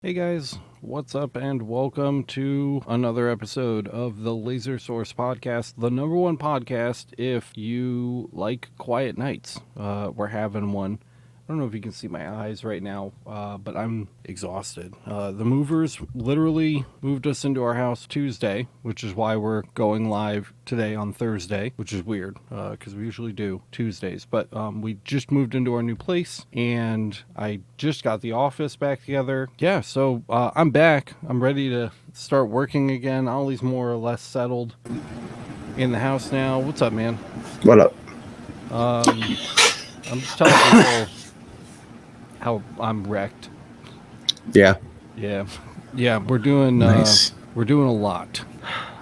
Hey guys, what's up, and welcome to another episode of the Laser Source Podcast, the number one podcast if you like quiet nights. Uh, we're having one. I don't know if you can see my eyes right now, uh, but I'm exhausted. Uh, the movers literally moved us into our house Tuesday, which is why we're going live today on Thursday, which is weird because we usually do Tuesdays. But um, we just moved into our new place and I just got the office back together. Yeah, so uh, I'm back. I'm ready to start working again. Ollie's more or less settled in the house now. What's up, man? What up? Um, I'm just telling people how I'm wrecked. Yeah. Yeah, yeah, we're doing Nice. uh, we're doing a lot.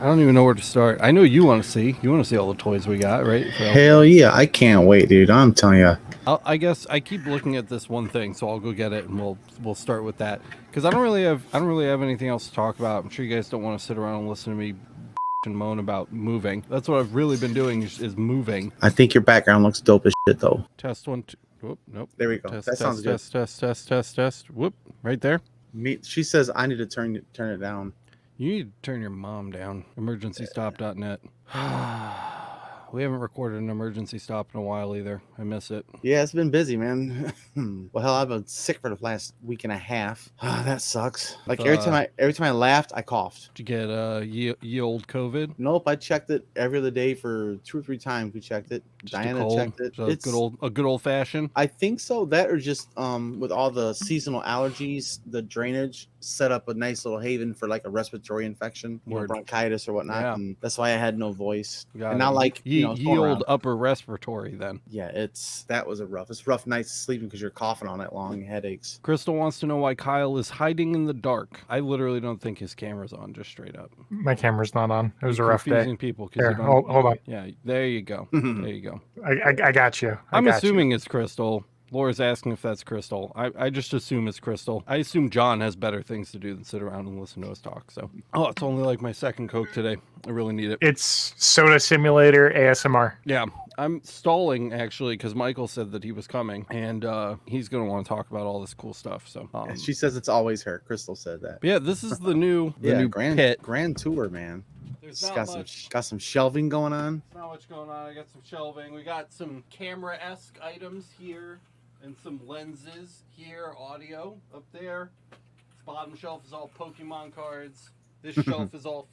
I don't even know where to start. I know you want to see. You want to see all the toys we got, right? So, Hell yeah. I can't wait, dude. I'm telling you. I'll, I guess I keep looking at this one thing, so I'll go get it and we'll we'll start with that because I don't really have I don't really have anything else to talk about. I'm sure you guys don't want to sit around and listen to me and moan about moving. That's what I've really been doing is, is moving. I think your background looks dope as shit, though. Test one, two. Whoop, nope. There we go. Test, that test, sounds good. test, test, test, test, test. Whoop, right there. Me, she says I need to turn turn it down. You need to turn your mom down. Emergencystop.net. we haven't recorded an emergency stop in a while either. I miss it. Yeah, it's been busy, man. well, hell, I've been sick for the last week and a half. Ah, that sucks. Like every time Uh, I every time I laughed, I coughed. Did you get uh, ye, ye old COVID? Nope, I checked it every other day for two or three times. We checked it. Just Diana cold? checked it. Just a good old, a good old fashioned. I think so. That or just um with all the seasonal allergies, the drainage set up a nice little haven for like a respiratory infection, you know, bronchitis or whatnot. Yeah. And that's why I had no voice. Got and it. now like ye, you know, it's ye going old around. upper respiratory. Then yeah, it's that was a rough. It's rough nights sleeping because you're coughing all night long, headaches. Crystal wants to know why Kyle is hiding in the dark. I literally don't think his camera's on. Just straight up. My camera's not on. It was a You're rough day. confusing people. 'cause you Here, hold, hold on. Yeah, there you go. There you go. I, I, I got you. I I'm got you. assuming it's Crystal. Laura's asking if that's Crystal. I, I just assume it's Crystal. I assume John has better things to do than sit around and listen to us talk. So, oh, it's only like my second Coke today. I really need it. It's Soda Simulator ASMR. Yeah, I'm stalling actually because Michael said that he was coming and uh, he's going to want to talk about all this cool stuff. So, um, she says it's always her. Crystal said that. but yeah, this is the new the yeah, new grand pit. grand tour, man. There's It's not got some got some shelving going on. There's not much going on. I got some shelving. We got some camera esque items here and some lenses here, audio up there. This bottom shelf is all Pokemon cards. This shelf is all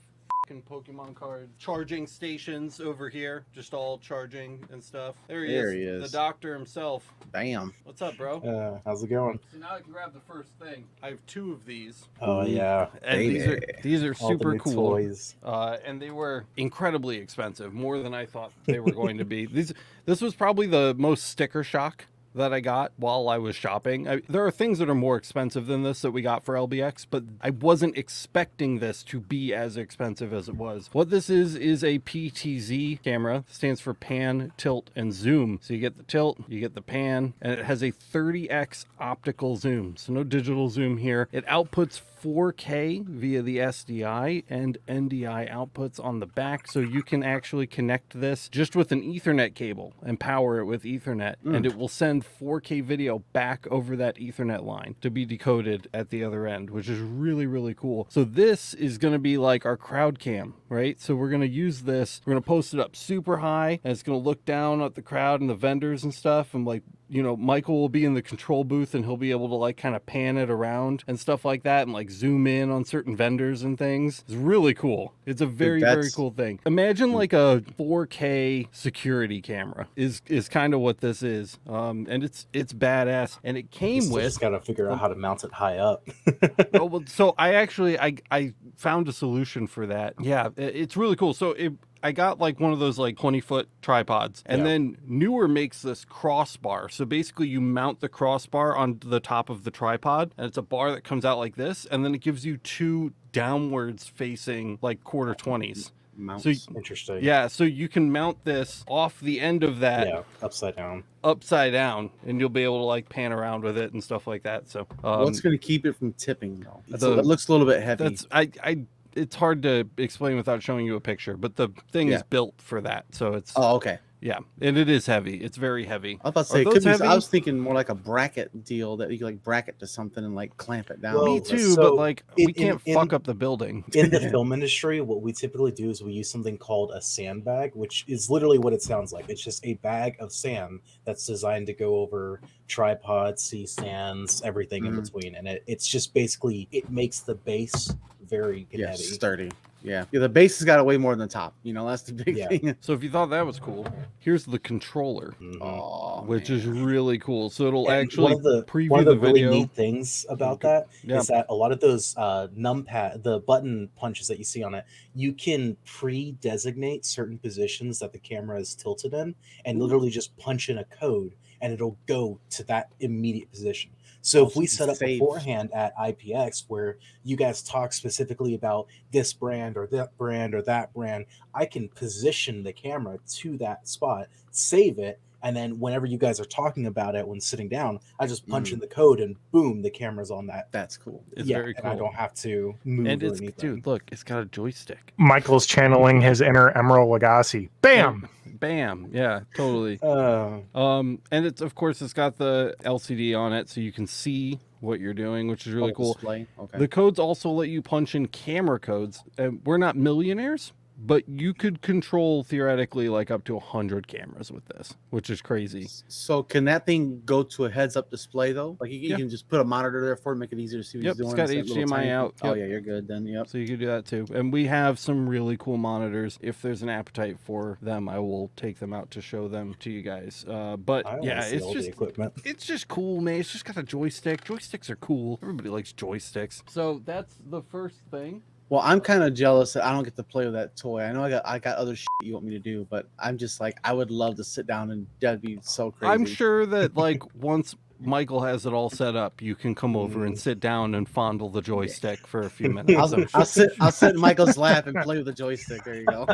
fucking Pokemon cards. Charging stations over here, just all charging and stuff. There he There is. he is. The doctor himself. Damn. What's up, bro? Uh, how's it going? So now I can grab the first thing. I have two of these. Oh yeah, And these are Baby. these are all the super new cool. toys. uh, and they were incredibly expensive, more than I thought they were going to be. These, this was probably the most sticker shock that I got while I was shopping. I, there are things that are more expensive than this that we got for LBX, but I wasn't expecting this to be as expensive as it was. What this is is a PTZ camera, stands for pan, tilt, and zoom. So you get the tilt, you get the pan, and it has a 30x optical zoom. So no digital zoom here. It outputs 4K via the SDI and NDI outputs on the back, so you can actually connect this just with an Ethernet cable and power it with Ethernet, and mm. it will send 4K video back over that Ethernet line to be decoded at the other end, which is really, really cool. So, this is going to be like our crowd cam, right? So, we're going to use this, we're going to post it up super high, and it's going to look down at the crowd and the vendors and stuff, and like you know, Michael will be in the control booth and he'll be able to like kind of pan it around and stuff like that and like zoom in on certain vendors and things. It's really cool. It's a very, very cool thing. Imagine like a 4K security camera is is kind of what this is. Um and it's it's badass. And it came with just gotta figure out how to mount it high up. oh, well, so I actually I I found a solution for that. Yeah, it's really cool. So it I got like one of those like 20 foot tripods, and Yeah. then Newer makes this crossbar. So basically, you mount the crossbar on the top of the tripod, and it's a bar that comes out like this, and then it gives you two downwards facing like quarter 20s. Mounts. So Interesting. yeah, so you can mount this off the end of that Yeah, upside down. upside down, and you'll be able to like pan around with it and stuff like that. So um, What's going to keep it from tipping though? That's the- a, it looks a little bit heavy. That's I I it's hard to explain without showing you a picture, but the thing is built for that. So it's oh, okay. Yeah, and it is heavy. It's very heavy. I was about to say, it could be. I was thinking more like a bracket deal that you could like bracket to something and like clamp it down. Well, Me too, so but like in- we can't in- fuck in- up the building. in the film industry, what we typically do is we use something called a sandbag, which is literally what it sounds like. It's just a bag of sand that's designed to go over tripods, C stands, everything in Mhm. between, and it, it's just basically it makes the base very yeah, heavy. sturdy. Yeah, yeah. The base has got to weigh more than the top. You know, that's the big Yeah. thing. So if you thought that was cool, here's the controller, Mhm. Oh, which man. is really cool. So it'll And actually one of the preview one of the, the, really video. neat things about that is Yeah. that a lot of those uh, numpad, the button punches that you see on it, you can pre-designate certain positions that the camera is tilted in, and literally just punch in a code, and it'll go to that immediate position. So if we set up beforehand at LBX where you guys talk specifically about this brand or that brand or that brand, I can position the camera to that spot, save it, and then whenever you guys are talking about it when sitting down, I just punch Mm. in the code and boom, the camera's on that. That's cool. It's yeah, very and I don't have to move And it's anything. dude, look, it's got a joystick. Michael's channeling his inner Emeril Lagasse. Bam! Bam. Yeah, totally. Uh, Um, and it's of course it's got the LCD on it, so you can see what you're doing, which is really Oh, cool. Okay. The codes also let you punch in camera codes. And we're not millionaires, but you could control theoretically like up to 100 cameras with this, which is crazy. so can that thing go to a heads-up display though? Like you, you Yeah. can just put a monitor there for it, make it easier to see what Yep, he's doing. it's got instead HDMI tiny- out, Oh yeah, you're good then. Yep. So you could do that too. And we have some really cool monitors. If there's an appetite for them, I will take them out to show them to you guys. Uh, but yeah, yeah, it's just equipment. it's just cool, man. It's just got a joystick. Joysticks are cool. Everybody likes joysticks. So that's the first thing. Well, I'm kind of jealous that I don't get to play with that toy. I know I got I got other shit you want me to do, but I'm just like I would love to sit down and that'd be so crazy. I'm sure that like once Michael has it all set up, you can come over and mm. sit down and fondle the joystick for a few minutes. I'll, I'm I'll sit I'll sit in Michael's lap and play with the joystick. There you go.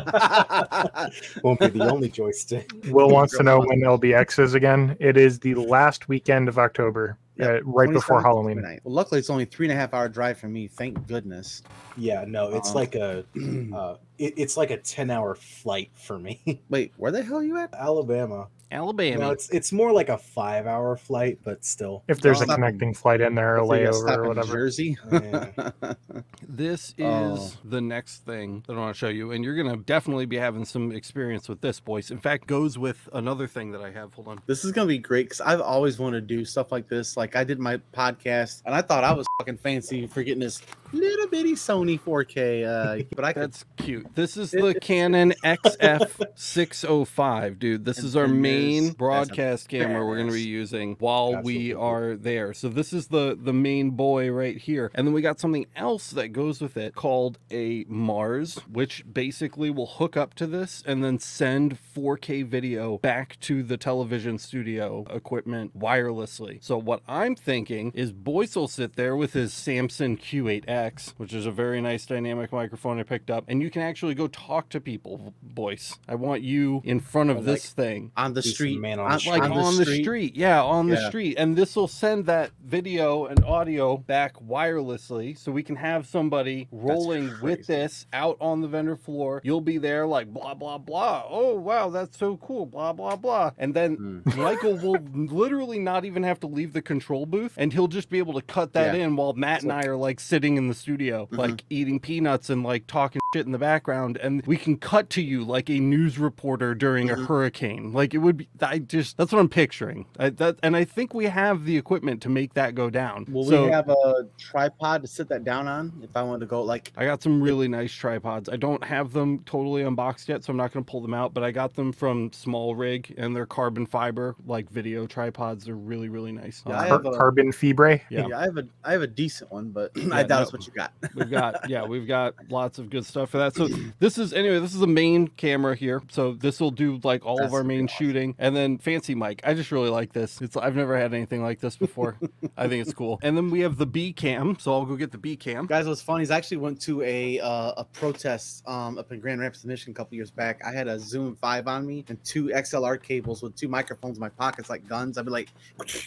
Won't be the only joystick. Will wants to know when LBX is again. It is the last weekend of October, uh, right before Halloween. 29th. Well, luckily it's only three and a half hour drive for me. Thank goodness. Yeah, no, it's Uh-uh. like a uh, it, it's like a ten hour flight for me. Wait, where the hell are you at? Alabama. Alabama. No, it's it's more like a five hour flight, but still. If there's a Stop in- connecting flight in there or Hopefully you gotta layover or whatever. Jersey. Yeah. This is Oh. the next thing that I want to show you, and you're gonna definitely be having some experience with this, boys. In fact, goes with another thing that I have. Hold on. This is gonna be great because I've always wanted to do stuff like this. Like I did my podcast, and I thought I was fucking fancy for getting this little bitty Sony 4K. Uh, but I could That's cute. This is the Canon XF605, dude. This And is our then main broadcast camera we're going to be using while That's we are there. So this is the the main boy right here. And then we got something else that goes with it called a Mars, which basically will hook up to this and then send 4K video back to the television studio equipment wirelessly. So what I'm thinking is Boyce will sit there with his Samson Q8X, which is a very nice dynamic microphone I picked up, and you can actually go talk to people, Boyce. I want you in front of Oh, this thing. on the street, man on on, the Like street. on, the, street. yeah, on the street, and this will send that video and audio back wirelessly, so we can have somebody rolling with this out on the vendor floor. You'll be there, like blah blah blah. Oh wow, that's so cool. Blah blah blah, and then Mm. Michael will literally not even have to leave the control booth, and he'll just be able to cut that Yeah. in while Matt and I are like sitting in the studio, Mhm. like eating peanuts and like talking shit in the background, and we can cut to you like a news reporter during a Mhm. hurricane. Like it would be. I just that's what I'm picturing. I, that and I think we have the equipment to make that go down. Will so, we have a tripod to sit that down on if I wanted to go like? I got some really nice tripods. I don't have them totally unboxed yet, so I'm not going to pull them out. But I got them from SmallRig, and they're carbon fiber, like video tripods. They're really, really nice. Yeah, Um, I Car- a- carbon fibre. Yeah. Yeah. I have a I have a decent one, but I doubt no. it's what you got. we've got yeah we've got lots of good stuff for that so this is anyway this is the main camera here so this will do like all of our main awesome. shooting and then fancy mic i just really like this. It's i've never had anything like this before. I think it's cool. And then we have the b cam so i'll go get the b cam. Guys, what's funny is I actually went to a uh, a protest um, up in Grand Rapids, Michigan, a couple years back. I had a Zoom Five on me and two XLR cables with two microphones in my pockets like guns. I'd be like,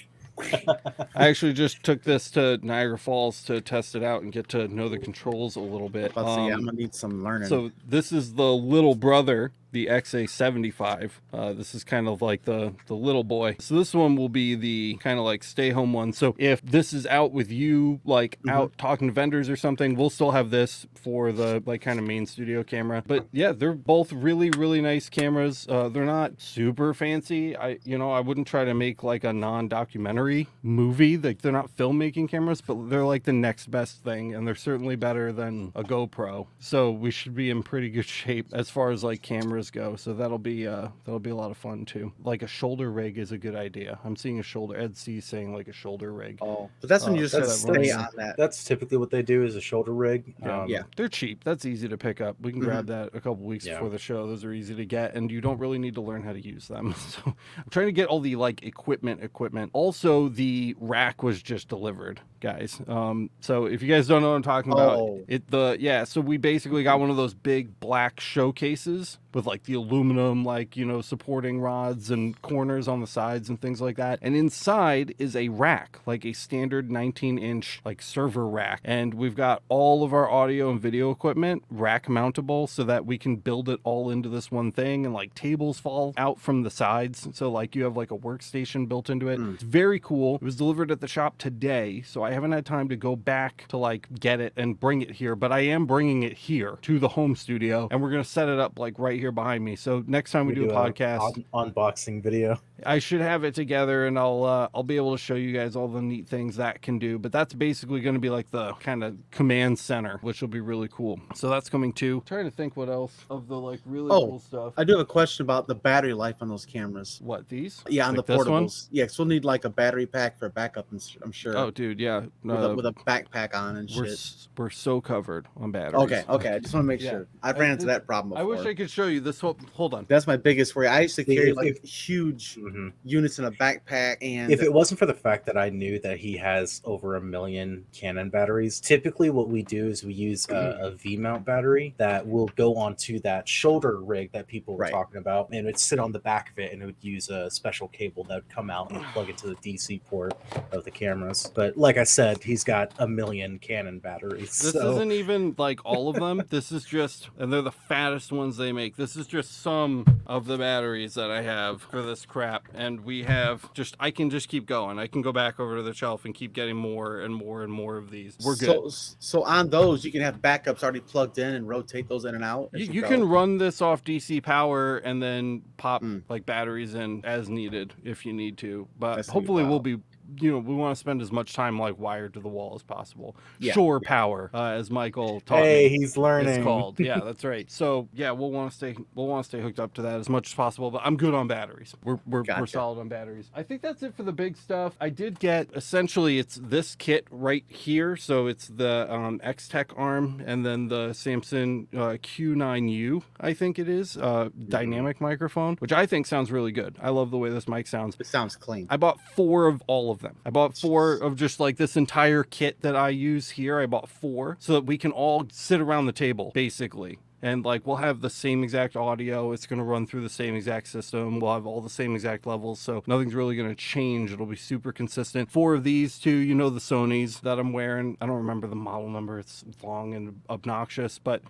i actually just took this to niagara falls to test it out and get to know the controls a little bit. To say, yeah, I'm Um, gonna need some learning. So this is the little brother the XA75. Uh, this is kind of like the the little boy. So this one will be the kind of like stay home one. So if this is out with you, like Mhm. out talking to vendors or something, we'll still have this for the like kind of main studio camera. But yeah, they're both really really nice cameras. Uh, they're not super fancy. I you know I wouldn't try to make like a non-documentary movie. Like they're not filmmaking cameras, but they're like the next best thing, and they're certainly better than a GoPro. So we should be in pretty good shape as far as like cameras go. So that'll be uh that'll be a lot of fun too. Like a shoulder rig is a good idea. I'm seeing a shoulder. Ed C saying like a shoulder rig. Oh, but that's when Oh, you just that's- gotta stay on that. That's typically what they do is a shoulder rig. Yeah. Um, Yeah. They're cheap. That's easy to pick up. We can grab that a couple weeks Yeah. before the show. Those are easy to get, and you don't really need to learn how to use them. So I'm trying to get all the like equipment, equipment. Also, the rack was just delivered, guys. Um, so if you guys don't know what I'm talking about, Oh. it the yeah. So we basically got one of those big black showcases with like the aluminum, like you know, supporting rods and corners on the sides and things like that. And inside is a rack, like a standard 19 inch like server rack. And we've got all of our audio and video equipment rack mountable so that we can build it all into this one thing. And like tables fall out from the sides, so like you have like a workstation built into it. Mm. It's very cool. It was delivered at the shop today, so I haven't had time to go back to like get it and bring it here. But I am bringing it here to the home studio, and we're gonna set it up like right here behind me. So next time we, do, a podcast, un- unboxing video. I should have it together, and I'll uh, I'll be able to show you guys all the neat things that can do. But that's basically going to be like the kind of command center, which will be really cool. So that's coming too. trying to think what else of the like really Oh, cool stuff. I do have a question about the battery life on those cameras. what these? Yeah, on Like the this one? portables. Yeah, so we'll need like a battery pack for backup. I'm sure. Oh, dude, yeah. with, Uh, a, with a backpack on and we're shit. s- we're so covered on batteries. Okay, okay. I just want to make Yeah. sure. I've I- ran into that problem I wish I could show you this. Whole, hold on. That's my biggest worry. I used to carry like huge Mhm. units in a backpack, and If it wasn't for the fact that I knew that he has over a million Canon batteries, typically what we do is we use a, a V mount battery that will go onto that shoulder rig that people were Right. talking about, and it would sit on the back of it, and it would use a special cable that would come out and plug into the DC port of the cameras. But like I said, he's got a million Canon batteries. This so isn't even like all of them. this is just, and they're the fattest ones they make. This is just some of the batteries that I have for this crap. And we have just, I can just keep going. I can go back over to the shelf and keep getting more and more and more of these. We're good. So, so on those, you can have backups already plugged in and rotate those in and out. You, you can run this off DC power and then pop Mm. like batteries in as needed if you need to. But That's hopefully we'll be, you know, we want to spend as much time like wired to the wall as possible. Yeah. Shore power, uh, as Michael taught hey, me. he's learning. It's called. Yeah, that's right. So yeah, we'll want to stay we'll want to stay hooked up to that as much as possible. But I'm good on batteries. We're we're, we're solid on batteries. I think that's it for the big stuff. I did get essentially it's this kit right here. So it's the um, X Tech arm and then the Samson uh, Q9U. I think it is uh, dynamic microphone, which I think sounds really good. I love the way this mic sounds. It sounds clean. I bought four of all of them. I bought four of just like this entire kit that I use here. I bought four so that we can all sit around the table, basically. And like we'll have the same exact audio. It's going to run through the same exact system. We'll have all the same exact levels. So nothing's really going to change. It'll be super consistent. Four of these two, you know, the Sony's that I'm wearing. I don't remember the model number. It's long and obnoxious, but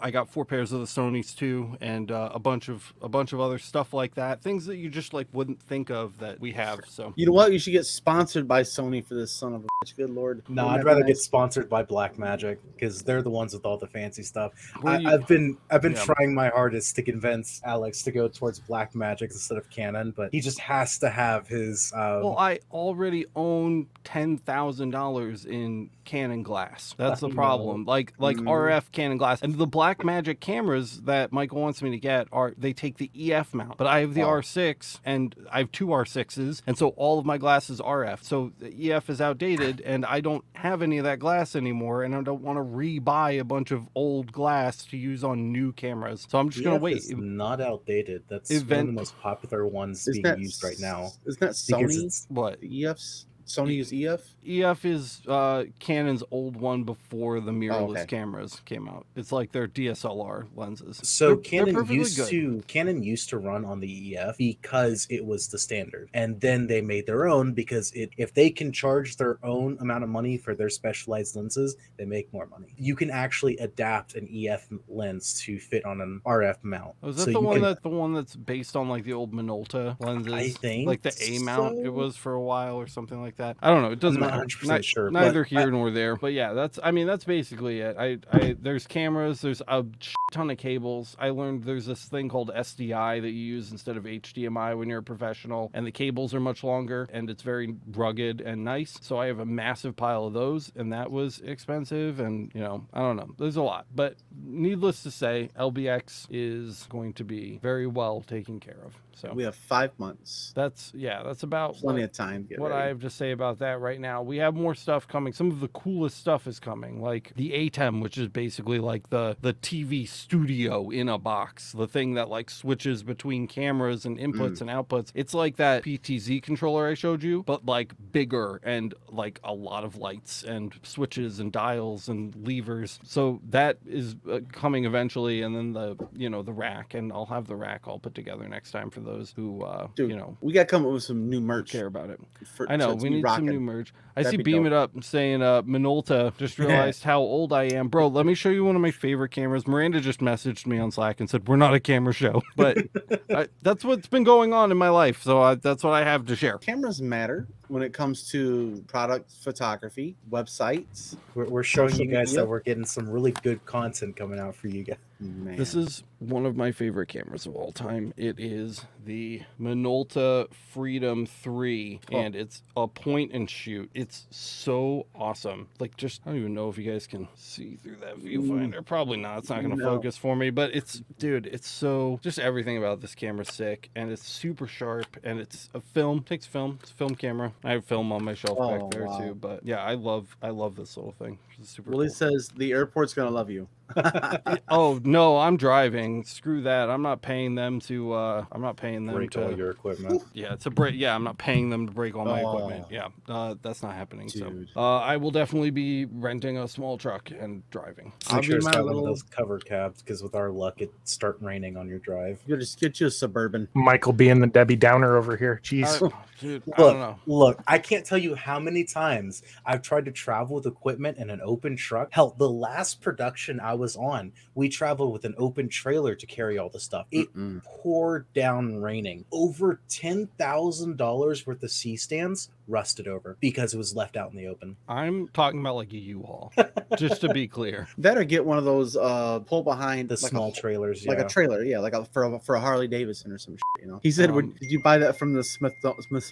I got four pairs of the Sony's too, and uh, a bunch of a bunch of other stuff like that. Things that you just like wouldn't think of that we have. So You know what? You should get sponsored by Sony for this son of a bitch. Good lord. No, I'd rather be get sponsored by Blackmagic because they're the ones with all the fancy stuff. I, you- I've been I've been Yeah. trying my hardest to convince Alex to go towards Blackmagic instead of Canon, but he just has to have his. Um, Well, I already own ten thousand dollars in Canon glass. That's the problem. Like like Mm. RF Canon glass, and the Blackmagic cameras that Michael wants me to get are they take the EF mount, but I have the Oh. R6 and I have two R6s, and so all of my glass is RF. So the EF is outdated, and I don't have any of that glass anymore, and I don't want to re-buy a bunch of old glass to use on new cameras. So I'm just gonna wait. is not outdated. That's one of the most popular ones Isn't being that used right now. Isn't that because Sony? it's- What? The EFs Sony E EF. EF is uh, Canon's old one before the mirrorless Oh, okay. cameras came out. It's like their DSLR lenses. So They're- they're Canon used good. to Canon used to run on the EF because it was the standard, and then they made their own because it if they can charge their own amount of money for their specialized lenses, they make more money. You can actually adapt an EF lens to fit on an RF mount. Was that So the one can- that the one that's based on like the old Minolta lenses? I think like the A mount it was for a while or something like that. I don't know. It doesn't not matter. 100% Ni- sure, Neither I- here nor there. But yeah, that's I mean that's basically it. I I there's cameras. There's a ton of cables. I learned there's this thing called SDI that you use instead of HDMI when you're a professional, and the cables are much longer and it's very rugged and nice. So I have a massive pile of those, and that was expensive. And you know I don't know. There's a lot, but needless to say, LBX is going to be very well taken care of. So We have five months. that's yeah, that's about Plenty what, of time. to Get what I have to say about that right now. We have more stuff coming. Some of the coolest stuff is coming, like the ATEM, which is basically like the the TV studio in a box, the thing that like switches between cameras and inputs and outputs. It's like that PTZ controller I showed you, but like bigger and like a lot of lights and switches and dials and levers. So that is uh, coming eventually, and then the you know the rack, and I'll have the rack all put together next time for those who uh, Dude, you know we got to come up with some new merch. care about it. For, I know so we be need rocking. some new merch. I That'd see be Beam dope. It Up saying uh Minolta just realized how old I am. Bro, let me show you one of my favorite cameras. Miranda just messaged me on Slack and said we're not a camera show, but I, that's what's been going on in my life. So I, that's what I have to share. Cameras matter when it comes to product photography, websites. We're, we're showing you guys media. that we're getting some really good content coming out for you guys. Man. This is one of my favorite cameras of all time. It is the Minolta Freedom 3 Oh. and it's a point and shoot. It's so awesome. Like just I don't even know if you guys can see through that viewfinder. Probably not. It's not going to No. focus for me, but it's dude, it's so just everything about this camera's sick and it's super sharp and it's a film, takes film. It's a film camera. I have film on my shelf Oh, back there wow. too, but yeah, I love I love this little thing. It's super Willie cool. says the airport's gonna love you. Oh no, I'm driving. Screw that. I'm not paying them to. uh I'm not paying them Break to. all your equipment. Yeah, it's a break. Yeah, I'm not paying them to break all my Oh. equipment. Yeah, uh, that's not happening. Dude. So, uh, I will definitely be renting a small truck and driving. I'll Make be sure my got one little- of those covered cabs because with our luck, it start raining on your drive. You just get you a suburban. Michael being the Debbie Downer over here. Jeez. I- dude, I don't know. Look, look, I can't tell you how many times I've tried to travel with equipment in an open truck. Hell, the last production I was on, we traveled with an open trailer to carry all the stuff. It Mm-mm. poured down raining. Over $10,000 worth of C stands rusted over because it was left out in the open. I'm talking about like a U-Haul, just to be clear. That or get one of those uh pull behind The like small a, trailers, like yeah. a trailer, yeah, like a, for a, for a Harley Davidson or some shit, you know. He said, Um, "Would did you buy that from the Smith Smith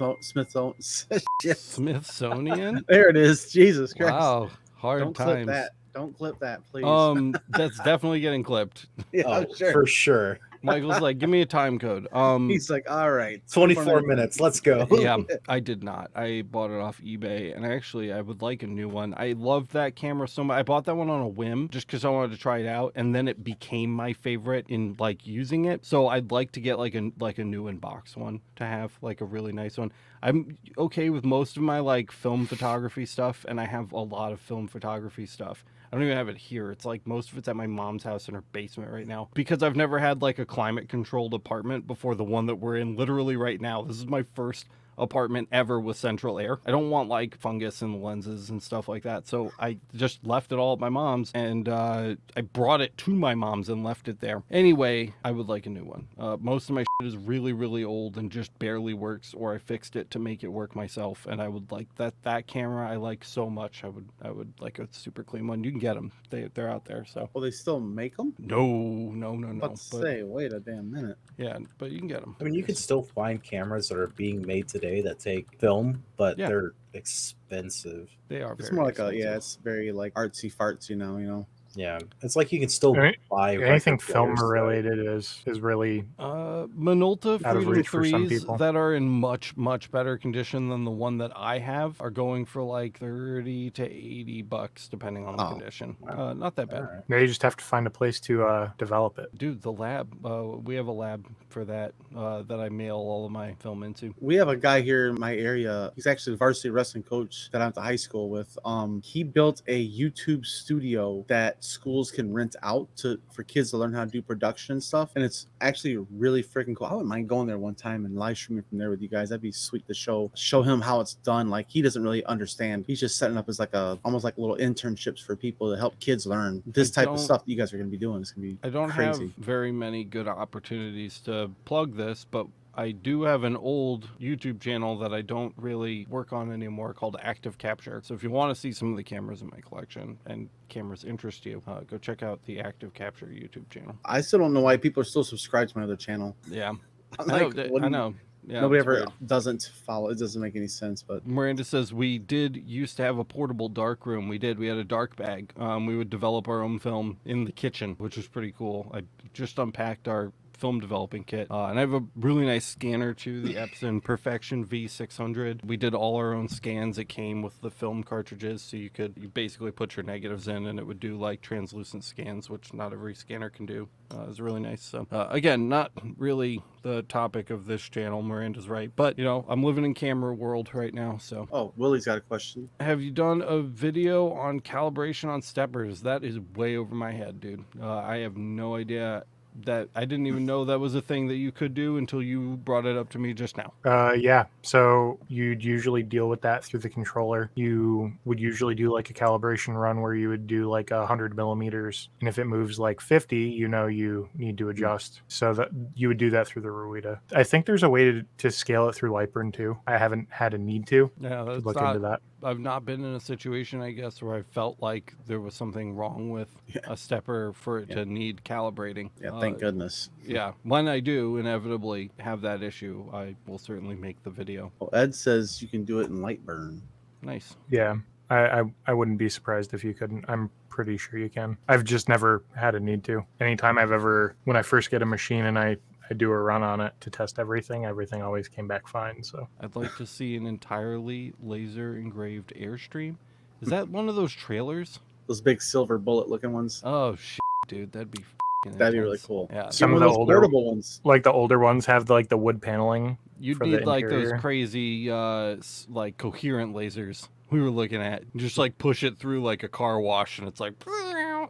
Smith. Smithsonian. There it is. Jesus Christ! Wow, hard Don't clip times. That. Don't clip that, please. Um, that's definitely getting clipped. yeah, oh, sure. for sure. Michael's like, give me a time code. Um, He's like, all right, 24 minutes. Let's go. yeah, I did not. I bought it off eBay, and actually, I would like a new one. I loved that camera so much. I bought that one on a whim, just because I wanted to try it out, and then it became my favorite in like using it. So I'd like to get like a like a new inbox one to have like a really nice one. I'm okay with most of my like film photography stuff, and I have a lot of film photography stuff. I don't even have it here. It's like most of it's at my mom's house in her basement right now because I've never had like a climate controlled apartment before the one that we're in literally right now. This is my first apartment ever with central air. I don't want like fungus in the lenses and stuff like that. So I just left it all at my mom's and uh, I brought it to my mom's and left it there. Anyway, I would like a new one. Uh, most of my shit is really, really old and just barely works, or I fixed it to make it work myself. And I would like that that camera I like so much. I would I would like a super clean one. You can get them. They they're out there. So Well, they still make them. no, no, no, no. But But say, wait a damn minute. yeah, but you can get them. I mean, you could still find cameras that are being made today that take film, but Yeah. they're expensive. They are. It's very more like a yeah. It's very like artsy farts, you know. You know. Yeah, it's like you can still Any- buy Anything record film players, though. related is is really Uh, Minolta Out Freedom reach for some threes that are in much much better condition than the one that I have are going for like thirty to eighty bucks depending on the Oh, condition. wow. Uh, not that bad. Now you just have to find a place to uh, develop it. Dude, the lab. Uh, we have a lab for that uh, that I mail all of my film into. We have a guy here in my area. He's actually a varsity wrestling coach that I went to high school with. Um, he built a YouTube studio that schools can rent out to for kids to learn how to do production and stuff. And it's actually really freaking cool. I wouldn't mind going there one time and live streaming from there with you guys. That'd be sweet to show show him how it's done. Like he doesn't really understand. He's just setting up as like a almost like little internships for people to help kids learn this I type of stuff that you guys are gonna be doing. It's gonna be I don't crazy. have very many good opportunities to plug this, but I do have an old YouTube channel that I don't really work on anymore called Active Capture. So if you want to see some of the cameras in my collection and cameras interest you, uh, go check out the Active Capture YouTube channel. I still don't know why people are still subscribed to my other channel. Yeah, I'm I know. like, I know. Yeah, Nobody ever weird. doesn't follow. It doesn't make any sense. But Miranda says we did used to have a portable dark room. We did. We had a dark bag. Um, we would develop our own film in the kitchen, which was pretty cool. I just unpacked our film developing kit, uh, and I have a really nice scanner too, the Epson Perfection V600. We did all our own scans. It came with the film cartridges, so you could you basically put your negatives in, and it would do like translucent scans, which not every scanner can do. Uh, it was really nice. So uh, again, not really the topic of this channel. Miranda's right, but you know, I'm living in camera world right now, so oh, Willie's got a question. have you done a video on calibration on steppers? That is way over my head, dude. Uh, I have no idea that I didn't even know that was a thing that you could do until you brought it up to me just now. Uh, yeah. So you'd usually deal with that through the controller. You would usually do like a calibration run where you would do like a hundred millimeters, and if it moves like fifty, you know you need to adjust. So that you would do that through the Ruida. I think there's a way to, to scale it through Lightburn too. I haven't had a need to Yeah, look not, into that. I've not been in a situation, I guess, where I felt like there was something wrong with Yeah. a stepper for it Yeah. to need calibrating. Yeah, thank Uh, goodness. Yeah, when I do inevitably have that issue, I will certainly make the video. Well, Ed says you can do it in Lightburn. Nice. Yeah. I, I, I wouldn't be surprised if you couldn't. I'm pretty sure you can. I've just never had a need to. Anytime I've ever, when I first get a machine and I, I do a run on it to test everything, everything always came back fine. So I'd like to see an entirely laser engraved Airstream. Is that one of those trailers? Those big silver bullet looking ones. Oh shit, dude, that'd be f***ing That'd be really cool. Yeah, Get Some of the older- portable ones. like the older ones have like the wood paneling. you'd for need like those crazy, uh, like coherent lasers we were looking at. Just like push it through like a car wash, and it's like,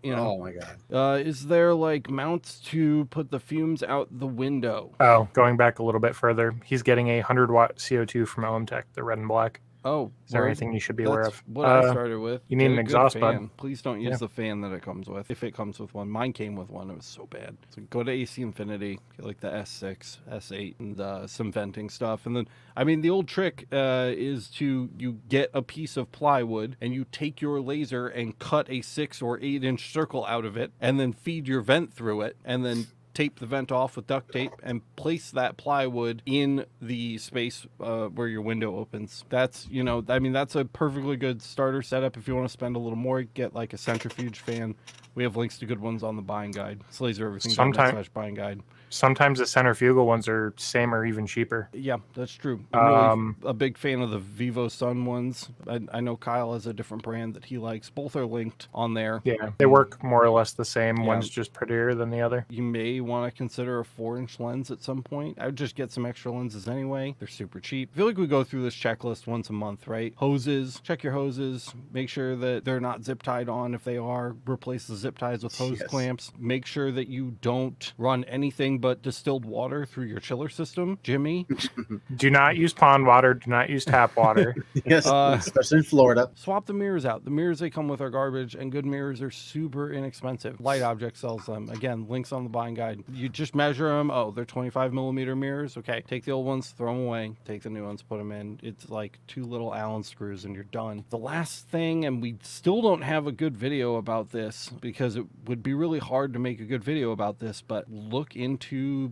you know. Oh my god. Uh, is there like mounts to put the fumes out the window? Oh, going back a little bit further, he's getting a 100 watt CO2 from OMTech, the red and black. Oh, Is there anything you should be aware of? what I Uh, started with. you need an exhaust bud. fan. Please don't use Yeah. the fan that it comes with. If it comes with one, mine came with one. It was so bad. So go to AC Infinity, get like the S6, S8, and uh, some venting stuff. And then, I mean, the old trick uh, is to you get a piece of plywood and you take your laser and cut a six or eight inch circle out of it, and then feed your vent through it, and then tape the vent off with duct tape and place that plywood in the space uh, where your window opens. That's, you know, I mean, that's a perfectly good starter setup. If you want to spend a little more, get like a centrifuge fan. We have links to good ones on the buying guide. It's lasereverything.net Sometime- slash buying guide. Sometimes the centrifugal ones are same or even cheaper. Yeah, that's true. I'm really Um, a big fan of the Vivo Sun ones. I, I know Kyle has a different brand that he likes. Both are linked on there. Yeah, they work more or less the same. Yeah. One's just prettier than the other. You may want to consider a four inch lens at some point. I would just get some extra lenses anyway. They're super cheap. I feel like we go through this checklist once a month, right? Hoses, check your hoses. Make sure that they're not zip tied on. If they are, replace the zip ties with hose Yes. clamps. Make sure that you don't run anything but distilled water through your chiller system. Jimmy, Do not use pond water. Do not use tap water. Yes, Uh, especially in Florida. swap the mirrors out. The mirrors they come with are garbage, and good mirrors are super inexpensive. Light Object sells them. Again, links on the buying guide. You just measure them. Oh, they're 25 millimeter mirrors. Okay, take the old ones, throw them away. Take the new ones, put them in. It's like two little Allen screws, and you're done. The last thing, and we still don't have a good video about this because it would be really hard to make a good video about this. But look into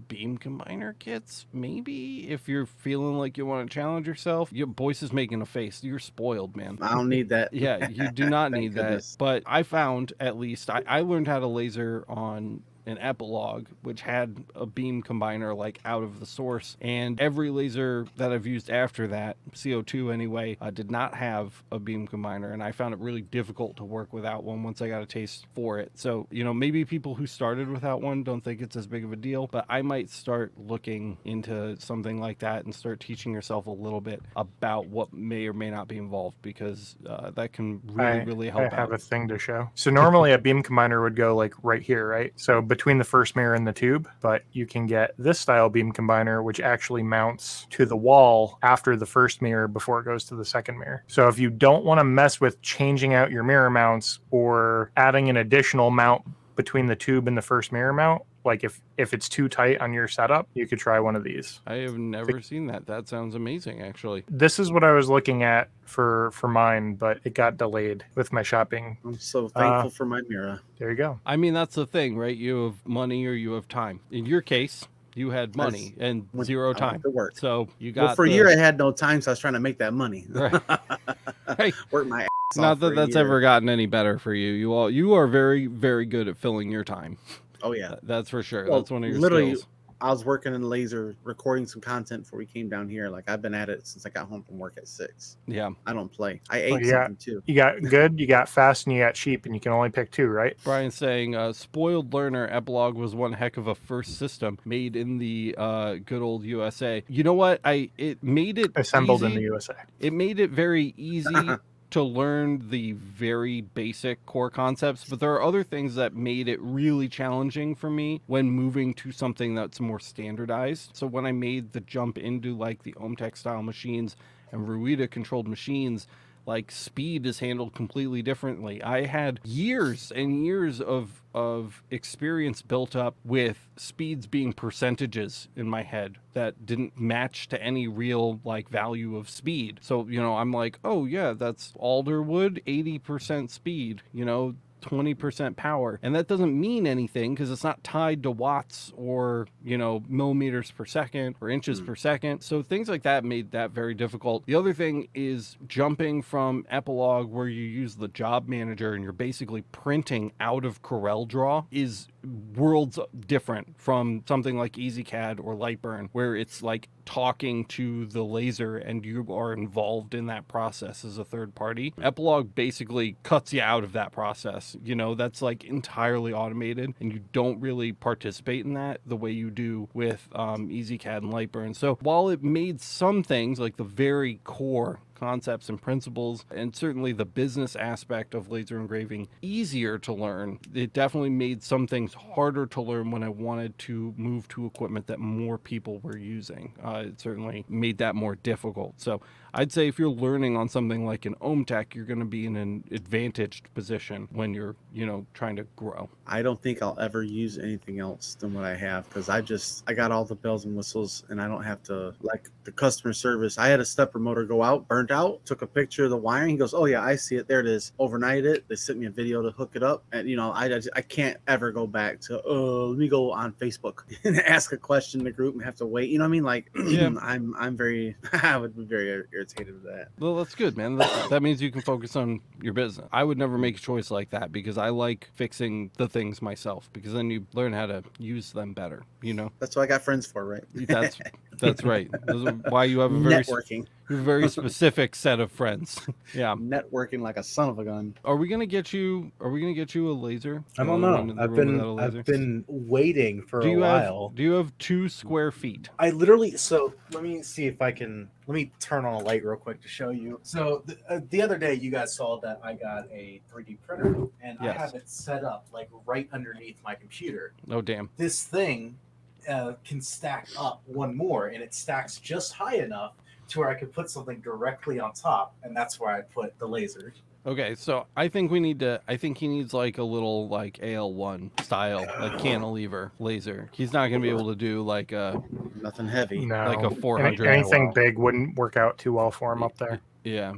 beam combiner kits, maybe if you're feeling like you want to challenge yourself. Your voice is making a face. You're spoiled, man I don't need that. yeah, you do not need goodness. that. But I found, at least, I, I learned how to laser on an Epilog which had a beam combiner like out of the source and every laser that i've used after that co2 anyway uh, did not have a beam combiner and i found it really difficult to work without one once i got a taste for it so you know maybe people who started without one don't think it's as big of a deal but i might start looking into something like that and start teaching yourself a little bit about what may or may not be involved because uh, that can really I- really I help have out a thing to show. So normally a beam combiner would go like right here, right? So between the first mirror and the tube, but you can get this style beam combiner, which actually mounts to the wall after the first mirror before it goes to the second mirror. So if you don't want to mess with changing out your mirror mounts or adding an additional mount between the tube and the first mirror mount, like if if it's too tight on your setup, you could try one of these. I have never seen that. That sounds amazing, actually. This is what I was looking at for for mine, but it got delayed with my shopping. I'm so Uh, thankful for my mirror. There you go. I mean, that's the thing, right? You have money or you have time. In your case, you had money and When zero time. to work. So you got Well, for the- a year I had no time, so I was trying to make that money. Right. Right. Work my ass Not that that's ever gotten any better for you. You all you are very very good at filling your time. Oh yeah. That's for sure. Well, that's one of your literally, skills. I was working in laser, recording some content before we came down here. Like I've been at it since I got home from work at six. Yeah. I don't play. I ate Well, yeah. something too. You got good, you got fast, and you got cheap, and you can only pick two, right? Brian's saying uh, spoiled learner Epilog was one heck of a first system made in the uh, good old USA. You know what? I it made it Assembled in the USA. it made it very easy to learn the very basic core concepts but there are other things that made it really challenging for me when moving to something that's more standardized. So when i made the jump into like the omtech style machines and ruida controlled machines like speed is handled completely differently. I had years and years of of experience built up with speeds being percentages in my head that didn't match to any real like value of speed. So you know i'm like oh yeah that's alderwood 80% speed you know 20% power. And that doesn't mean anything because it's not tied to watts or you know millimeters per second or inches Hmm. per second. So things like that made that very difficult. The other thing is jumping from Epilog where you use the job manager and you're basically printing out of CorelDRAW is worlds different from something like EZCAD or Lightburn, where it's like talking to the laser and you are involved in that process as a third party. Epilog basically cuts you out of that process. You know, that's like entirely automated and you don't really participate in that the way you do with um, EZCAD and Lightburn. So while it made some things like the very core concepts and principles, and certainly the business aspect of laser engraving easier to learn. It definitely made some things harder to learn when I wanted to move to equipment that more people were using. Uh, it certainly made that more difficult. So I'd say if you're learning on something like an OMTech, you're going to be in an advantaged position when you're, you know, trying to grow. I don't think I'll ever use anything else than what I have because I just I got all the bells and whistles and I don't have to like the customer service. I had a stepper motor go out, burnt out, took a picture of the wiring. He goes, "Oh yeah, I see it. There it is." Overnight it. They sent me a video to hook it up, and you know I I, just- I can't ever go back to oh let me go on Facebook and ask a question in the group and have to wait. You know what I mean? Like Yeah. I'm I'm very I would be very irritated with that. Well, that's good, man. That, that means you can focus on your business. I would never make a choice like that because I like fixing the things myself because then you learn how to use them better. You know, That's what I got friends for, right? that's that's right. Those why you have a very networking, a very specific set of friends. Yeah. networking like a son of a gun. Are we gonna get you? Are we gonna get you a laser? I don't The one in know. the I've been without a laser? I've been waiting for Do a you while. have? Do you have two square feet? I literally so let me see if I can let me turn on a light real quick to show you. So the, uh, the other day you guys saw that I got a 3D printer and I have it set up like right underneath my computer. Oh damn! This thing uh, can stack up one more and it stacks just high enough to where I could put something directly on top and that's where I put the laser. Okay, so I think we need to. I think he needs like a little like AL1 style, like cantilever laser. He's not gonna be able to do like a Nothing heavy. No, Like a Any- 400 anything big wouldn't work out too well for him up there. yeah,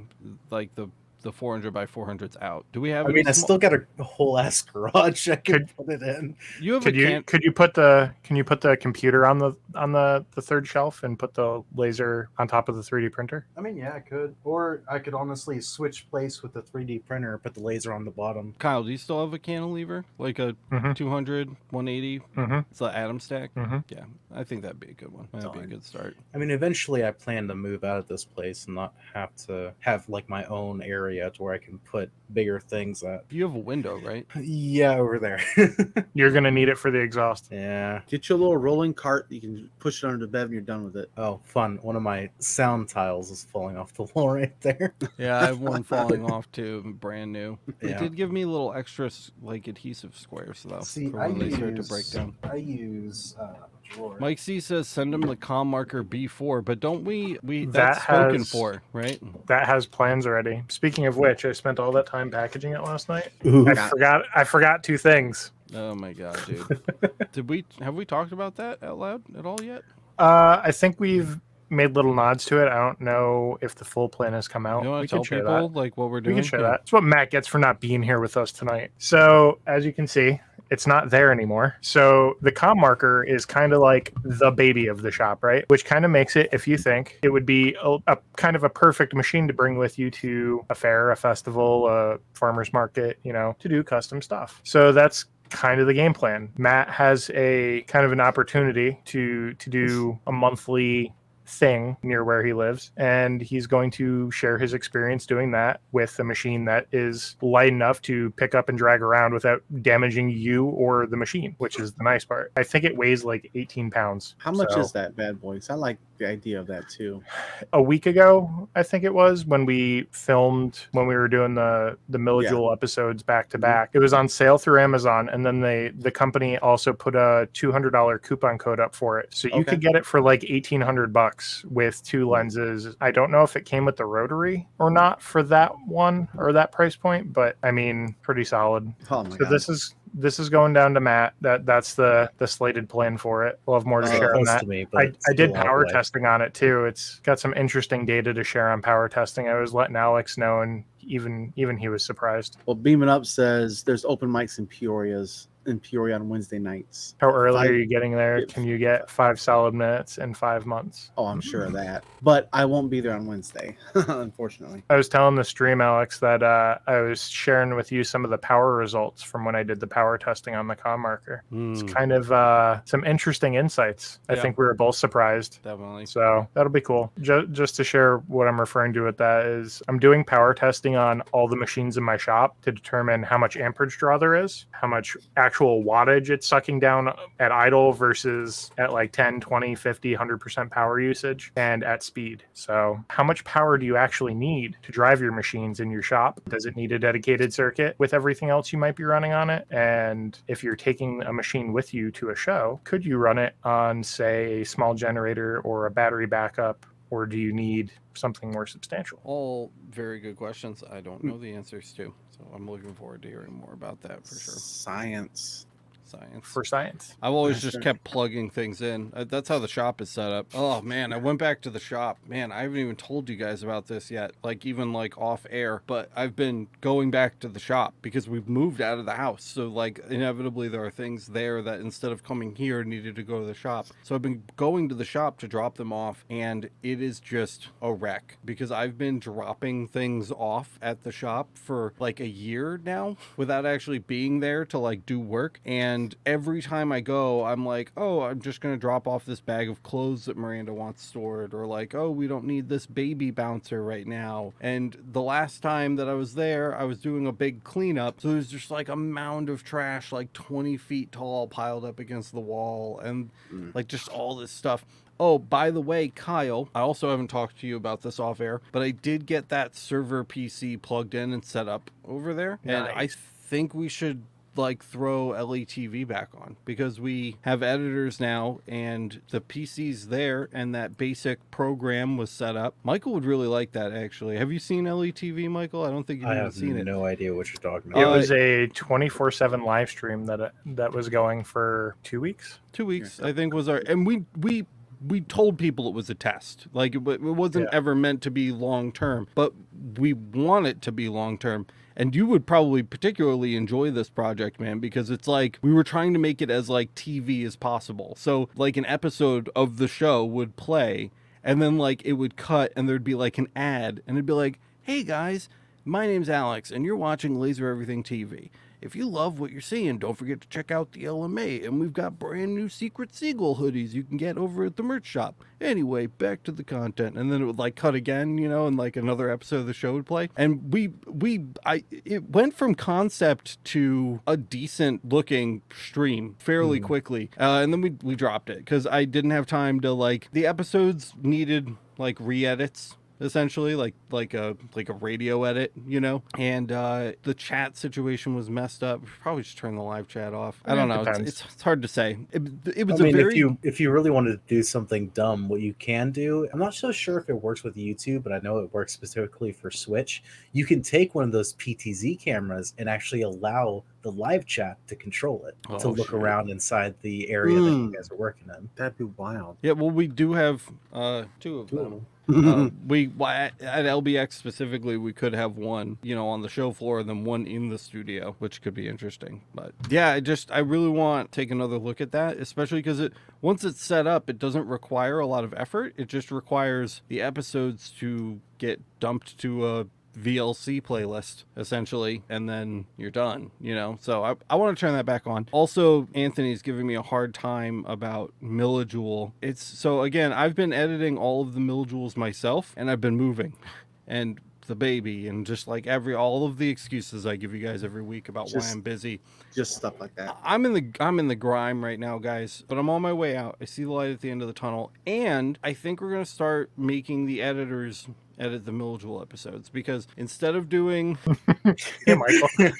like the the 400 by 400s out. Do we have? I any mean, I sma- still got a whole ass garage I could, Could- put it in. You have Could a you can. could you put the can you put the computer on the on the the third shelf and put the laser on top of the 3D printer? I mean, yeah, I could. Or I could honestly switch place with the 3D printer, put the laser on the bottom. Kyle, do you still have a cantilever? Like a Mhm. 200, 180? Mm-hmm. It's the Atomstack. Mhm. Yeah, I think that'd be a good one. That'd be a good start. I mean, eventually I plan to move out of this place and not have to have like my own area to where I can put bigger things at. You have a window, right? Yeah, over there. You're gonna need it for the exhaust. yeah. Get your little rolling cart. You can push it under the bed and you're done with it. Oh, fun. One of my sound tiles is falling off the wall right there. Yeah, I have one falling off too, brand new. They Yeah. did give me a little extra like adhesive squares though See, for I when they use, start to break down. I use uh, drawer. Mike C says send him the ComMarker B4, but don't we we That that's spoken for, right? That has plans already. Speaking of which, I spent all that time packaging it last night. Ooh. I forgot I forgot two things. Oh my god, dude. did we have we talked about that out loud at all yet? Uh, I think we've made little nods to it. I don't know if the full plan has come out. You want we to tell can share people that. like what we're doing. We doing? can share Yeah. that. That's what Matt gets for not being here with us tonight. So, as you can see, it's not there anymore. So, the ComMarker is kind of like the baby of the shop, right? Which kind of makes it, if you think, it would be a, a kind of a perfect machine to bring with you to a fair, a festival, a farmer's market, you know, to do custom stuff. So, that's kind of the game plan. Matt has a kind of an opportunity to to do a monthly thing near where he lives and he's going to share his experience doing that with a machine that is light enough to pick up and drag around without damaging you or the machine which is the nice part i think it weighs like 18 pounds How much So, is that bad boys? I like the idea of that too. a week ago i think it was when we filmed when we were doing the the millijule episodes back to mm-hmm. back it was on sale through amazon and then they the company also put a $200 coupon code up for it so you Okay. could get it for like 1800 bucks with two mm-hmm. lenses i don't know if it came with the rotary or not for that one or that price point but i mean pretty solid Oh my so god. this is this is going down to matt that that's the the slated plan for it we'll have more to Oh, share on that to me, I, but I did power way. testing on it too. It's got some interesting data to share on power testing. I was letting Alex know, and even even he was surprised. well, Beaming Up says there's open mics in Peoria's in Peoria on Wednesday nights. How early Five- are you getting there? Can you get five solid minutes in five months? Oh, I'm sure of that. But I won't be there on Wednesday, unfortunately. I was telling the stream, Alex, that uh, I was sharing with you some of the power results from when I did the power testing on the ComMarker. It's Hmm, kind of uh, some interesting insights. I Yeah. think we were both surprised. definitely. So that'll be cool. Just, just to share what I'm referring to with that is I'm doing power testing on all the machines in my shop to determine how much amperage draw there is, how much actual wattage it's sucking down at idle versus at like 10, 20, 50, 100% power usage and at speed. So how much power do you actually need to drive your machines in your shop? Does it need a dedicated circuit with everything else you might be running on it? And if you're taking a machine with you to a show, could you run it on, say, a small generator or a battery backup? Or do you need something more substantial? All very good questions. I don't hmm. know the answers to, so I'm looking forward to hearing more about that for sure. Science. Science. For science. I've always just kept plugging things in. Uh, That's how the shop is set up. Oh man, I went back to the shop. Man, I haven't even told you guys about this yet. Like even like off air, but I've been going back to the shop because we've moved out of the house. So like inevitably there are things there that instead of coming here needed to go to the shop. So I've been going to the shop to drop them off and it is just a wreck because I've been dropping things off at the shop for like a year now without actually being there to like do work and every time I go I'm like oh I'm just going to drop off this bag of clothes that Miranda wants stored or like oh we don't need this baby bouncer right now and the last time that I was there I was doing a big cleanup so there's just like a mound of trash like 20 feet tall piled up against the wall and Mm. like just all this stuff Oh, by the way, Kyle, I also haven't talked to you about this off air, but I did get that server PC plugged in and set up over there. And I think we should like throw LETV back on because we have editors now and the PC's there and that basic program was set up. Michael would really like that actually. Have you seen LETV, Michael? I don't think you've I even have seen it. no idea what you're talking It about. Uh, was a 24 7 live stream that uh, that was going for two weeks. Two weeks, I think, was our, and we we we told people it was a test. Like it, it wasn't Yeah. ever meant to be long term, but we want it to be long term. And you would probably particularly enjoy this project, man, because it's like we were trying to make it as like TV as possible. So like an episode of the show would play, and then like it would cut, and there'd be like an ad, and it'd be like, "Hey guys, my name's Alex, and you're watching Laser Everything TV. If you love what you're seeing, don't forget to check out the LMA. And we've got brand new Secret Seagull hoodies you can get over at the merch shop. Anyway, back to the content. And then it would like cut again, you know, and like another episode of the show would play. And we, we, I, it went from concept to a decent looking stream fairly quickly. Uh, and then we, we dropped it because I didn't have time to like, the episodes needed like re edits essentially like like a like a radio edit you know? And uh the chat situation was messed up. Probably just turn the live chat off. I don't it know. It's, it's, it's hard to say. It, it was I mean, a very if you if you really wanted to do something dumb, what you can do, I'm not so sure if it works with YouTube, but I know it works specifically for Twitch. You can take one of those PTZ cameras and actually allow the live chat to control it to Oh, look shit. around inside the area that you Mm. guys are working in. That'd be wild. yeah well we do have uh two of Two of them them. uh, we at, at LBX specifically, we could have one, you know, on the show floor, and then one in the studio, which could be interesting. But yeah, I just I really want to take another look at that, especially because it once it's set up, it doesn't require a lot of effort. It just requires the episodes to get dumped to a VLC playlist essentially, and then you're done, you know. So I, I want to turn that back on. Also, Anthony's giving me a hard time about Millijule. It's so again, I've been editing all of the Millijules myself, and I've been moving, and the baby, and just like every all of the excuses I give you guys every week about why I'm busy. Just stuff like that. I'm in the I'm in the grime right now, guys, but I'm on my way out. I see the light at the end of the tunnel, and I think we're gonna start making the editors edit the Millijule episodes because instead of doing Hey, Michael.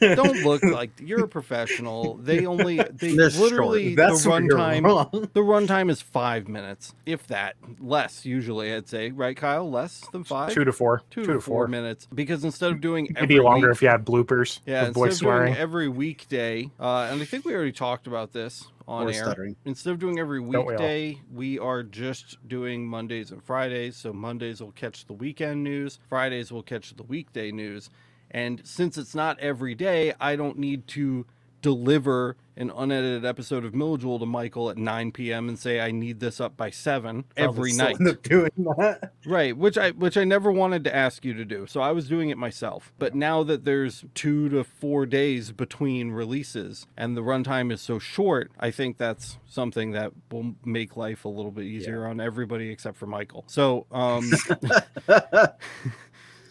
don't look like you're a professional. They only they This literally That's the runtime the runtime is five minutes, if that less usually. I'd say right, Kyle, less than five. two to four. Two to four minutes because instead of doing Maybe every longer week- if you had bloopers. yeah, instead voice of doing swearing. every weekday, uh, and I think we already talked about this on or air. stuttering. Instead of doing every Don't we weekday, we are just doing Mondays and Fridays. So Mondays will catch the weekend news, Fridays will catch the weekday news. And since it's not every day, I don't need to deliver an unedited episode of Millijule to Michael at 9 p.m. and say I need this up by 7 every night. doing that. Right, which I which I never wanted to ask you to do. So I was doing it myself. But now that there's 2 to 4 days between releases and the runtime is so short, I think that's something that will make life a little bit easier on everybody except for Michael. So, um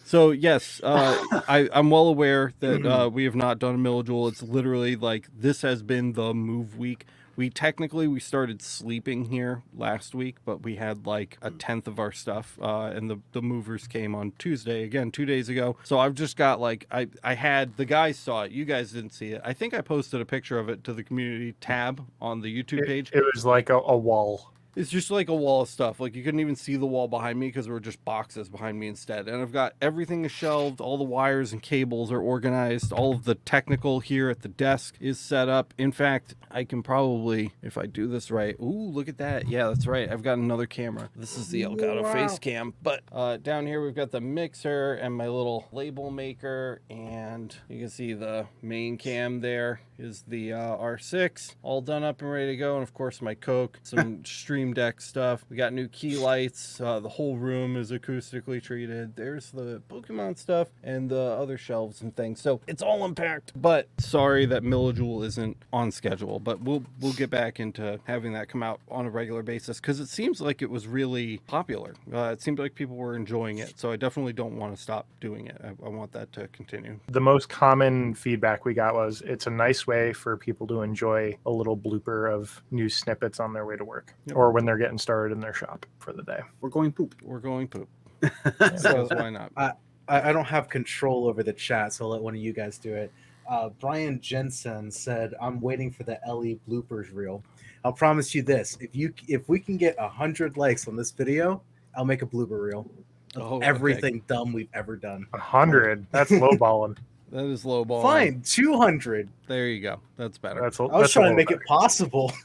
So yes, uh, I, I'm well aware that uh, we have not done a Millijule. It's literally like this has been the move week. We technically we started sleeping here last week, but we had like a tenth of our stuff, uh, and the the movers came on Tuesday again, two days ago. So I've just got like I I had the guys saw it, you guys didn't see it. I think I posted a picture of it to the community tab on the YouTube page. It, it was like a, a wall. It's just like a wall of stuff. Like you couldn't even see the wall behind me because there were just boxes behind me instead. And I've got everything is shelved. All the wires and cables are organized. All of the technical here at the desk is set up. In fact, I can probably, if I do this right, ooh, look at that. Yeah, that's right. I've got another camera. This is the Elgato Facecam. But uh, down here we've got the mixer and my little label maker, and you can see the main cam there is the uh, R6 all done up and ready to go. And of course, my Coke, some Stream Deck stuff. We got new key lights. Uh, the whole room is acoustically treated. There's the Pokemon stuff and the other shelves and things. So it's all unpacked. But sorry that Millijule isn't on schedule. But we'll we'll get back into having that come out on a regular basis because it seems like it was really popular. Uh, it seemed like people were enjoying it. So I definitely don't want to stop doing it. I, I want that to continue. The most common feedback we got was it's a nice way for people to enjoy a little blooper of news snippets on their way to work Yep. or when they're getting started in their shop for the day. We're going poop. We're going poop. So So why not? I, I don't have control over the chat, so I'll let one of you guys do it. uh, Brian Jensen said, "I'm waiting for the Ellie bloopers reel. I'll promise you this: if you if we can get a hundred likes on this video, I'll make a blooper reel of Oh, okay. everything dumb we've ever done. A hundred. That's lowballing. That is low ball. Fine, two hundred. There you go. That's better. That's a, I was that's a trying to make better. it possible.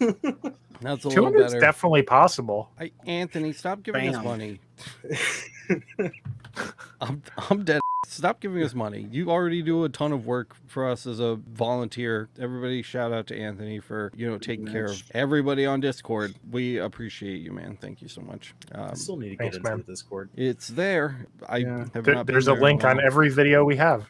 That's a little hundred is better. definitely possible. I, Anthony, stop giving us money. I'm, I'm dead. Stop giving us money. You already do a ton of work for us as a volunteer. Everybody, shout out to Anthony for you know taking care of everybody on Discord. We appreciate you, man. Thank you so much. I Um, still need to thanks, get into man. the Discord. it's there. I Yeah. have There- not been there's a there in link on every video we have.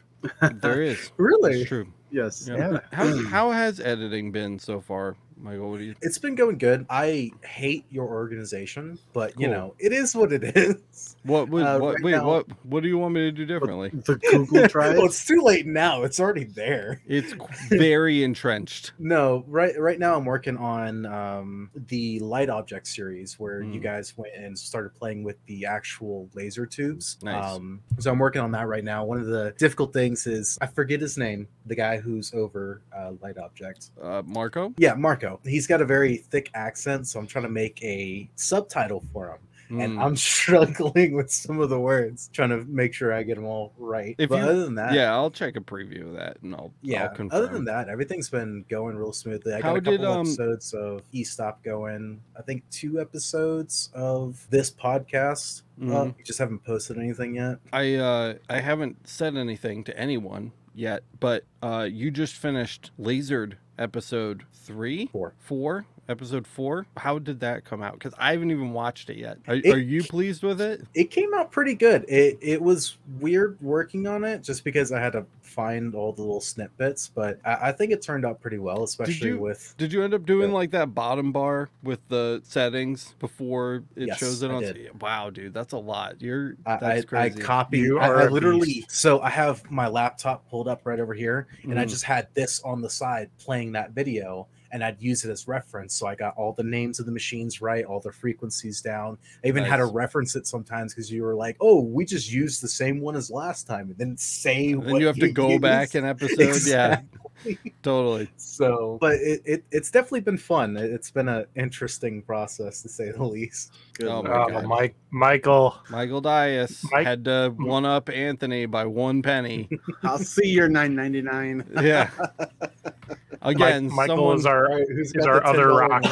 There is. Really? It's true. Yes. Yeah. Yeah. How mm. how has editing been so far, Michael? What do you? It's been going good. I hate your organization, but you know, it is what it is. What would Uh, what? right wait, now- what? What do you want me to do differently? The Google Drive. well, it's too late now. It's already there. It's very entrenched. No, right right now I'm working on um, the light object series where you Mm. guys went and started playing with the actual laser tubes. Nice. Um, so I'm working on that right now. One of the difficult things is I forget his name, the guy who's over uh, light object. Uh, Marco. Yeah, Marco. He's got a very thick accent, so I'm trying to make a subtitle for him. And Mm. I'm struggling with some of the words, trying to make sure I get them all right. If but you- other than that, yeah, I'll check a preview of that and I'll yeah. I'll confirm. Other than that, everything's been going real smoothly. I got How a couple did, um, episodes of E Stop going. I think two episodes of this podcast. Uh, Mhm. we just haven't posted anything yet. I uh I haven't said anything to anyone yet, but uh you just finished Lasered episode three, Four. four, episode four. How did that come out? Because I haven't even watched it yet. Are, It- are you pleased with it? It came out pretty good. It it was weird working on it just because I had to find all the little snippets, but I, I think it turned out pretty well, especially you- with Did you end up doing Yeah. like that bottom bar with the settings before it Yes, shows it I on? did. Wow, dude, that's a lot. You're I, I, that's I crazy. copied. You I, are literally. So I have my laptop pulled up right over here, and I Mhm. just had this on the side playing that video, and I'd use it as reference. So I got all the names of the machines right, all the frequencies down. I even had to reference it sometimes because you were like, "Oh, we just used the same one as last time," and then say And then what you have to go back used. an episode. Yeah, totally. So, but it, it it's definitely been fun. It- It's been an interesting process to say the least. Good Oh Lord. my Oh, God. Mike, Michael. Michael Dias Mike- had to one up Anthony by one penny. I'll see your 9.99. Yeah. Again, Mike, Michael someone, is our who's is our other rock.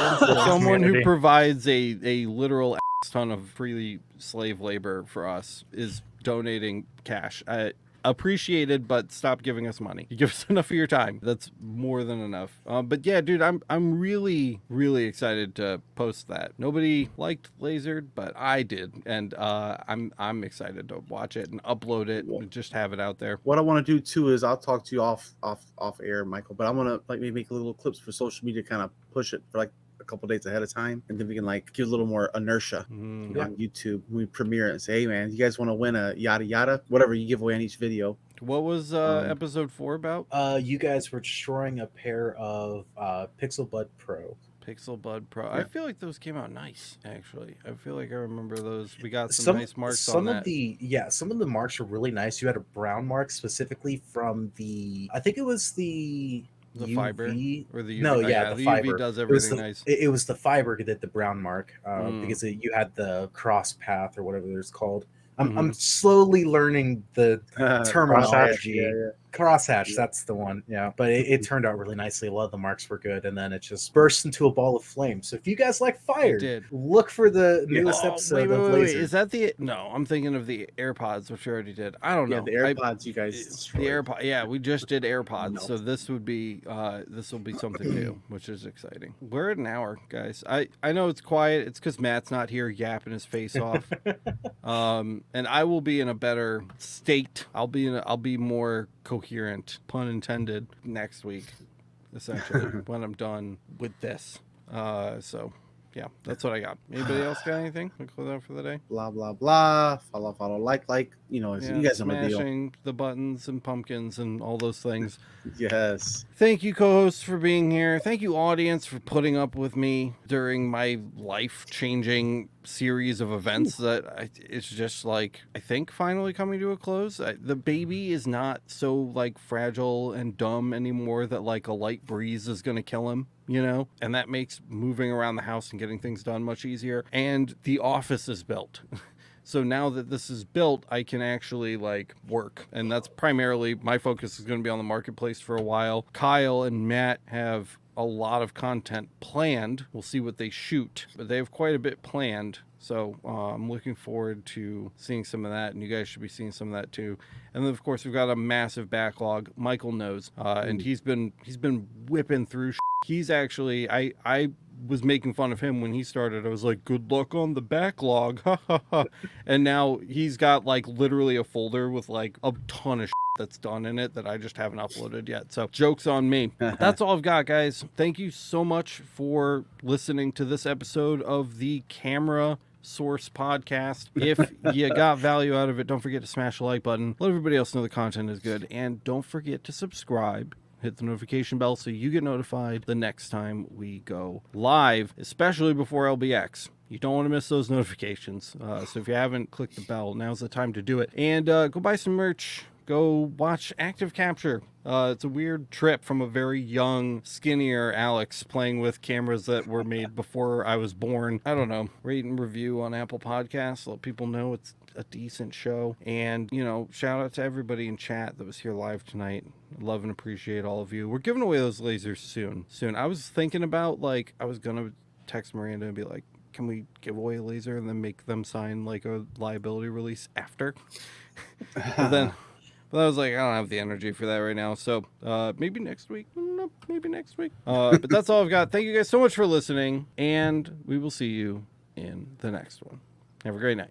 Someone who provides a, a literal ton of freely slave labor for us is donating cash. I appreciated, but stop giving us money. You give us enough of your time. That's more than enough. Um, but yeah, dude, I'm I'm really really excited to post that. Nobody liked Lasered, but I did, and uh, I'm I'm excited to watch it and upload it and just have it out there. What I want to do too is I'll talk to you off off off air, Michael. But I want to like maybe make little clips for social media, kind of push it for like a couple days ahead of time, and then we can like give a little more inertia Mm. on YouTube. We premiere it and say, "Hey, man, you guys want to win a yada yada, whatever you give away on each video." What was uh, Um, episode four about? Uh, you guys were destroying a pair of uh, Pixel Bud Pro. Pixel Bud Pro. I feel like those came out nice, actually. I feel like I remember those. We got some, nice marks some on of that. the yeah, some of the marks are really nice. You had a brown mark specifically from the I think it was the The fiber? Or the UV. No, oh, yeah, the the fiber. UV does It everything the, nice. it, it was the fiber that did the brown mark uh, Mm. because it, you had the cross path or whatever it's called. I'm, Mm-hmm. I'm slowly learning the terminology. Yeah, yeah. Crosshatch, Yeah. that's the one. Yeah, but it, it turned out really nicely. A lot of the marks were good, and then it just burst into a ball of flame. So if you guys like fire, look for the Yeah. newest Oh, episode wait, wait, of wait, wait. Laser. Is that the? No, I'm thinking of the AirPods, which we already did. I don't Yeah, know. the I- AirPods you guys. the destroyed. AirPod. Yeah, we just did AirPods, No. so this would be uh, this will be something new, which is exciting. We're at an hour, guys. I I know it's quiet. It's because Matt's not here yapping his face off. um, and I will be in a better state. I'll be in. A, I'll be more coherent, pun intended, next week, essentially when I'm done with this. Uh, so. Yeah, that's what I got. Anybody else got anything? We close out for the day. Blah blah blah. Follow, follow, like, like. You know, Yeah, you guys know my deal. the buttons and pumpkins and all those things. Yes. Thank you, co-hosts, for being here. Thank you, audience, for putting up with me during my life-changing series of events. That I, it's just like I think finally coming to a close. I, the baby is not so like fragile and dumb anymore that like a light breeze is going to kill him. You know, and that makes moving around the house and getting things done much easier. And the office is built. So now that this is built, I can actually like work. And that's primarily my focus is going to be on the marketplace for a while. Kyle and Matt have a lot of content planned. We'll see what they shoot, but they have quite a bit planned. So uh, I'm looking forward to seeing some of that, and you guys should be seeing some of that too. And then of course we've got a massive backlog. Michael knows, uh, and he's been he's been whipping through. He's actually I I was making fun of him when he started. I was like, "Good luck on the backlog,". And now he's got like literally a folder with like a ton of that's done in it that I just haven't uploaded yet. So jokes on me. That's all I've got, guys. Thank you so much for listening to this episode of the Camera Source podcast. If you got value out of it, don't forget to smash the like button. Let everybody else know the content is good, and don't forget to subscribe hit the notification bell so you get notified the next time we go live, especially before LBX. You don't want to miss those notifications. Uh, so if you haven't clicked the bell, now's the time to do it. And uh, go buy some merch. Go watch Active Capture. Uh, it's a weird trip from a very young, skinnier Alex playing with cameras that were made before I was born. I don't know. Rate and review on Apple Podcasts. Let people know it's a decent show. And, you know, shout out to everybody in chat that was here live tonight. Love and appreciate all of you. We're giving away those lasers soon. Soon. I was thinking about, like, I was going to text Miranda and be like, can we give away a laser and then make them sign, like, a liability release after? but then. But I was like, I don't have the energy for that right now. So uh, maybe next week. Maybe next week. Uh, but that's all I've got. Thank you guys so much for listening. And we will see you in the next one. Have a great night.